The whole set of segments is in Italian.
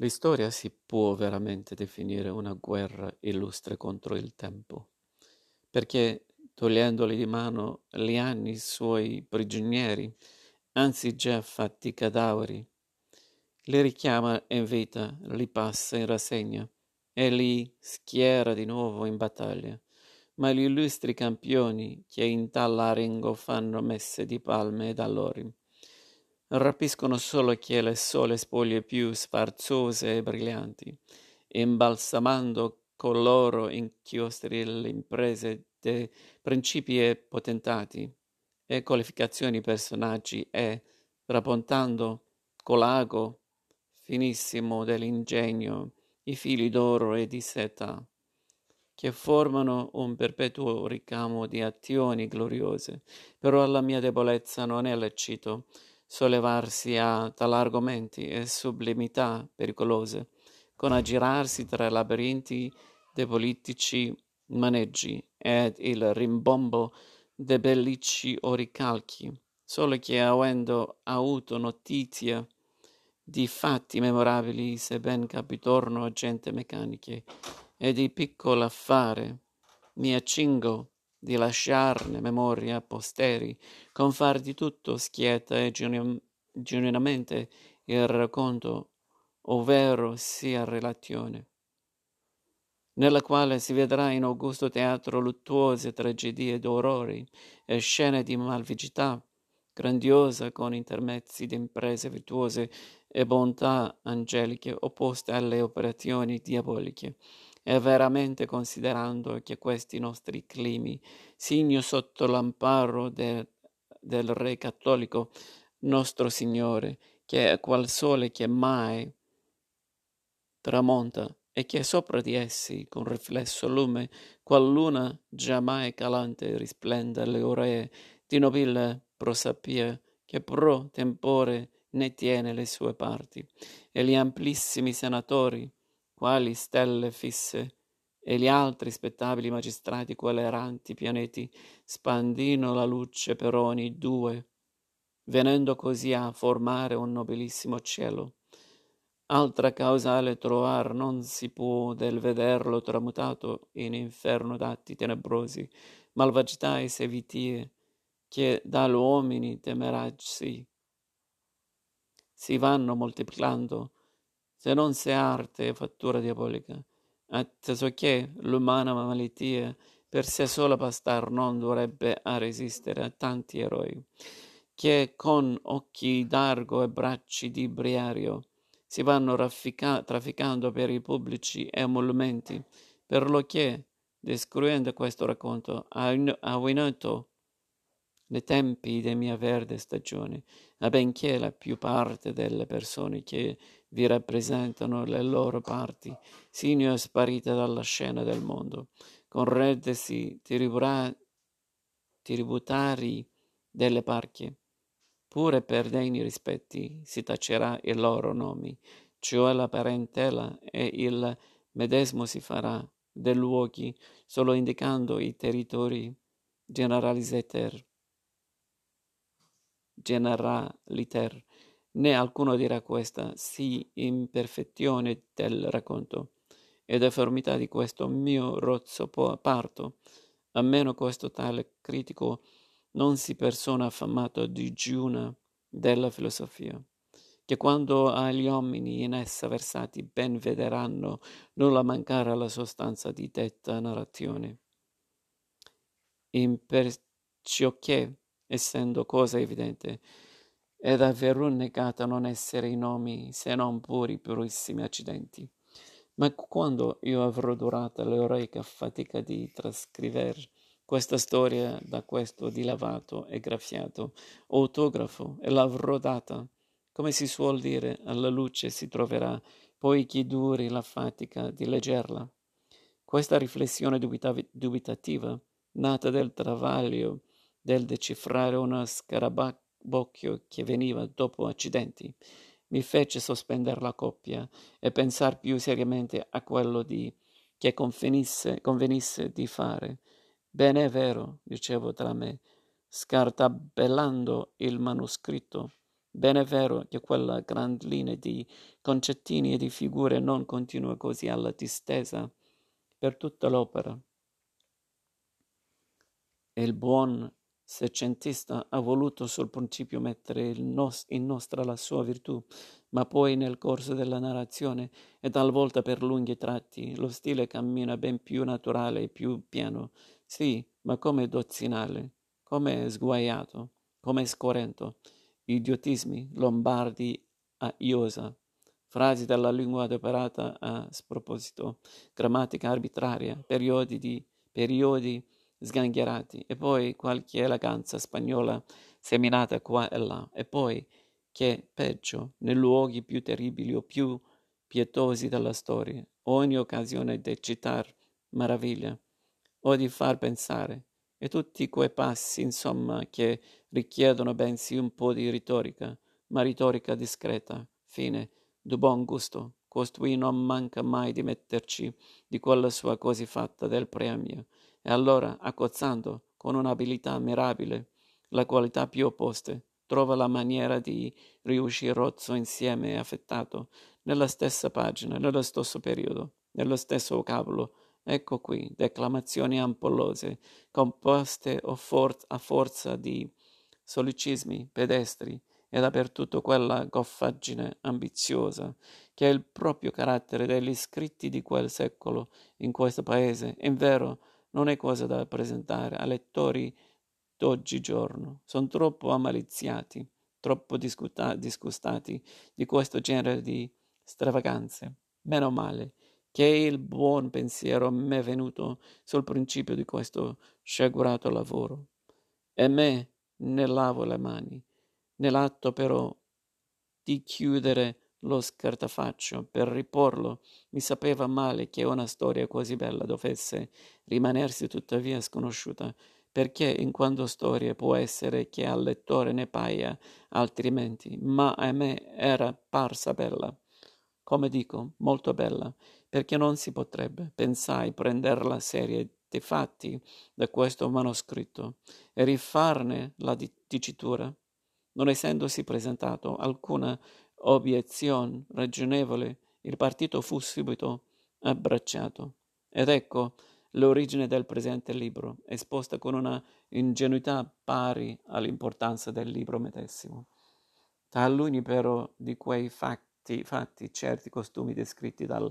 L'istoria si può veramente definire una guerra illustre contro il tempo, perché togliendogli di mano gli anni suoi prigionieri, anzi già fatti cadaveri, li richiama in vita, li passa in rassegna e li schiera di nuovo in battaglia. Ma gli illustri campioni che in tal arengo fanno messe di palme ed allori rapiscono solo che le sole spoglie più sfarzose e brillanti, imbalsamando con loro inchiostri le imprese dei principi e potentati e qualificazioni personaggi e, trapontando colago finissimo dell'ingegno, i fili d'oro e di seta, che formano un perpetuo ricamo di azioni gloriose. Però la mia debolezza non è lecito, sollevarsi a tali argomenti e sublimità pericolose, con aggirarsi tra labirinti dei politici maneggi ed il rimbombo dei bellici oricalchi, solo che avendo avuto notizia di fatti memorabili, se ben capitorno a gente meccaniche, e di piccolo affare, mi accingo di lasciarne memoria a posteri, con far di tutto schietta e genuinamente il racconto, ovvero sia relazione, nella quale si vedrà in augusto teatro luttuose tragedie d'orrori e scene di malvagità, grandiosa con intermezzi di imprese virtuose e bontà angeliche opposte alle operazioni diaboliche e veramente considerando che questi nostri climi, signo sotto l'amparo de, del Re cattolico, nostro Signore, che è qual sole che mai tramonta e che sopra di essi, con riflesso lume, qual luna già mai calante risplenda le oree di nobile prosapia, che pro tempore ne tiene le sue parti, e gli amplissimi senatori, quali stelle fisse, e gli altri spettabili magistrati, quali erranti pianeti, spandino la luce per ogni due, venendo così a formare un nobilissimo cielo. Altra causale trovar non si può del vederlo tramutato in inferno d'atti tenebrosi, malvagità e sevitie, che dall'uomini temeraggi si vanno moltiplicando se non se arte e fattura diabolica, atteso che l'umana malattia. Per sé sola bastar non dovrebbe a resistere a tanti eroi, che con occhi d'argo e bracci di briario? Si vanno raffica- trafficando per i pubblici emolumenti, per lo che, descrivendo questo racconto, ha avvinato nei tempi di mia verde stagione, a benché la più parte delle persone che vi rappresentano le loro parti siano sparite dalla scena del mondo, con reddesi tributari delle parche. Pure per degni rispetti si tacerà i loro nomi, cioè la parentela, e il medesimo si farà dei luoghi, solo indicando i territori generalizzater generaliter, né alcuno dirà questa sì imperfezione del racconto. E deformità di questo mio rozzo parto, a meno questo tale critico non si persona affamato digiuna della filosofia, che quando agli uomini in essa versati ben vederanno nulla mancare alla sostanza di detta narrazione. Imperciò che essendo cosa evidente, è davvero negata non essere i nomi se non puri purissimi accidenti. Ma quando io avrò durata l'eroica fatica di trascrivere questa storia da questo dilavato e graffiato autografo e l'avrò data, come si suol dire, alla luce si troverà poi chi duri la fatica di leggerla. Questa riflessione dubitativa, nata del travaglio del decifrare uno scarabocchio che veniva dopo accidenti, mi fece sospendere la coppia e pensar più seriamente a quello di, che convenisse, convenisse di fare. Bene è vero, dicevo tra me, scartabellando il manoscritto, Ben è vero che quella gran linea di concettini e di figure non continua così alla distesa per tutta l'opera. E il buon secentista ha voluto sul principio mettere nos- in nostra la sua virtù, ma poi nel corso della narrazione e talvolta per lunghi tratti lo stile cammina ben più naturale e più piano, sì, ma come dozzinale, come sguaiato, come scorrento. Idiotismi lombardi a iosa, frasi della lingua adoperata a sproposito, grammatica arbitraria, periodi, di, periodi sgangherati. E poi qualche eleganza spagnola seminata qua e là. E poi, che peggio, nei luoghi più terribili o più pietosi della storia, ogni occasione di citar meraviglia o di far pensare. E tutti quei passi, insomma, che richiedono bensì un po' di retorica, ma retorica discreta, fine, di buon gusto. Costui non manca mai di metterci di quella sua così fatta del premio, e allora, accozzando con un'abilità mirabile la qualità più opposte, trova la maniera di riuscire rozzo insieme e affettato, nella stessa pagina, nello stesso periodo, nello stesso vocabolo, Ecco qui declamazioni ampollose, composte a forza di solicismi pedestri e dappertutto quella goffaggine ambiziosa che è il proprio carattere degli scritti di quel secolo in questo paese. Invero, non è cosa da presentare a lettori d'oggigiorno. Sono troppo ammaliziati, troppo discuta- disgustati di questo genere di stravaganze. Meno male che il buon pensiero m'è venuto sul principio di questo sciagurato lavoro. E me ne lavo le mani, nell'atto però di chiudere lo scartafaccio per riporlo, mi sapeva male che una storia così bella dovesse rimanersi tuttavia sconosciuta, perché in quanto storia può essere che al lettore ne paia altrimenti, ma a me era parsa bella, come dico, molto bella, perché non si potrebbe, pensai, prenderla serie dei fatti da questo manoscritto e rifarne la dicitura, non essendosi presentato alcuna obiezione ragionevole, il partito fu subito abbracciato. Ed ecco l'origine del presente libro, esposta con una ingenuità pari all'importanza del libro medesimo. Taluni però di quei fatti, fatti certi costumi descritti dal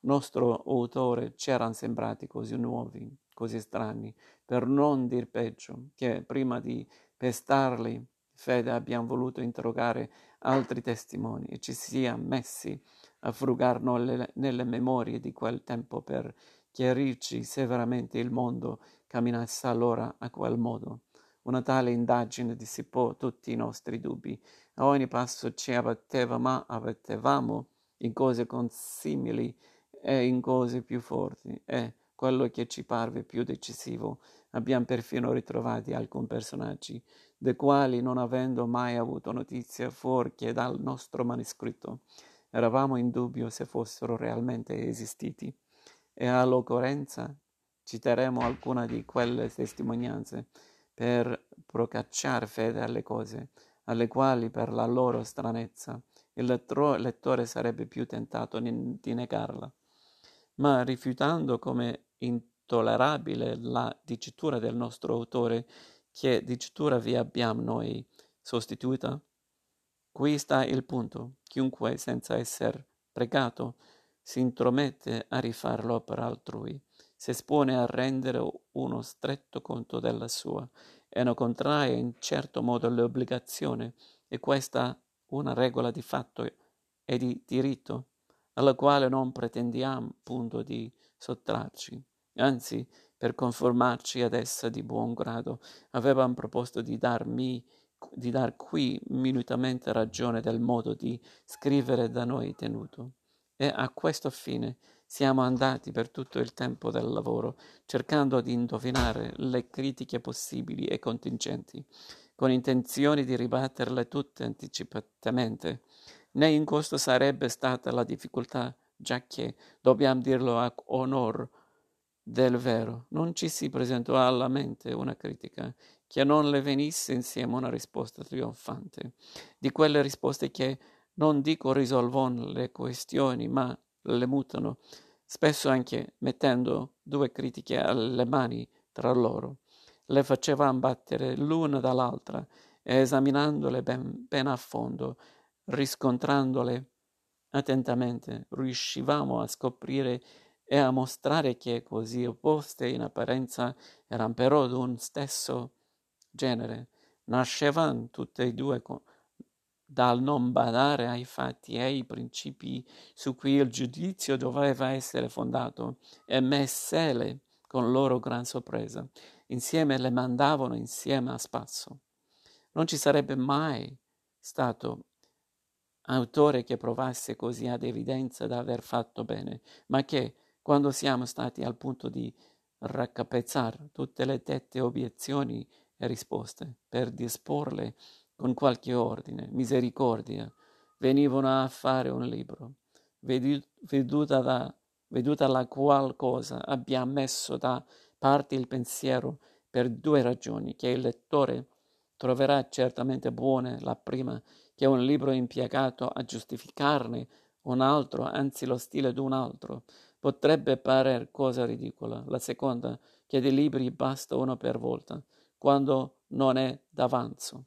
nostro autore c'erano sembrati così nuovi, così strani, per non dir peggio, che prima di pestarli, fede abbiamo voluto interrogare altri testimoni e ci siamo messi a frugar nelle, nelle memorie di quel tempo per chiarirci se veramente il mondo camminasse allora a quel modo. Una tale indagine dissipò tutti i nostri dubbi. A ogni passo ci abbatteva, ma abbattevamo in cose consimili e in cose più forti e quello che ci parve più decisivo, abbiamo perfino ritrovati alcuni personaggi, dei quali non avendo mai avuto notizia fuorché dal nostro manoscritto, eravamo in dubbio se fossero realmente esistiti. E all'occorrenza citeremo alcune di quelle testimonianze per procacciare fede alle cose, alle quali per la loro stranezza il lettore sarebbe più tentato di negarla. Ma rifiutando come intollerabile la dicitura del nostro autore, che dicitura vi abbiamo noi sostituita? Qui sta il punto. Chiunque, senza essere pregato, si intromette a rifare l'opera altrui, si espone a rendere uno stretto conto della sua e ne contrae in certo modo l'obbligazione, e questa una regola di fatto e di diritto alla quale non pretendiamo appunto di sottrarci, anzi per conformarci ad essa di buon grado avevamo proposto di darmi di dar qui minutamente ragione del modo di scrivere da noi tenuto. E a questo fine siamo andati per tutto il tempo del lavoro, cercando di indovinare le critiche possibili e contingenti, con intenzione di ribatterle tutte anticipatamente, né in questo sarebbe stata la difficoltà, giacché, dobbiamo dirlo a onor del vero, non ci si presentò alla mente una critica che non le venisse insieme una risposta trionfante, di quelle risposte che non dico risolvono le questioni, ma le mutano, spesso anche mettendo due critiche alle mani tra loro. Le facevano battere l'una dall'altra e esaminandole ben, ben a fondo, riscontrandole attentamente, riuscivamo a scoprire e a mostrare che così opposte in apparenza erano però d'un stesso genere, nascevano tutte e due con, dal non badare ai fatti e ai principi su cui il giudizio doveva essere fondato, e messele con loro gran sorpresa. Insieme le mandavano insieme a spasso. Non ci sarebbe mai stato autore che provasse così ad evidenza d'aver fatto bene, ma che, quando siamo stati al punto di raccapezzare tutte le dette obiezioni e risposte, per disporle con qualche ordine, misericordia, venivano a fare un libro, veduta, da, veduta la qual cosa abbia messo da parte il pensiero per due ragioni, che il lettore troverà certamente buone, la prima, che un libro impiegato a giustificarne un altro, anzi lo stile d'un altro, potrebbe parer cosa ridicola, la seconda, che di libri basta uno per volta, quando non è d'avanzo.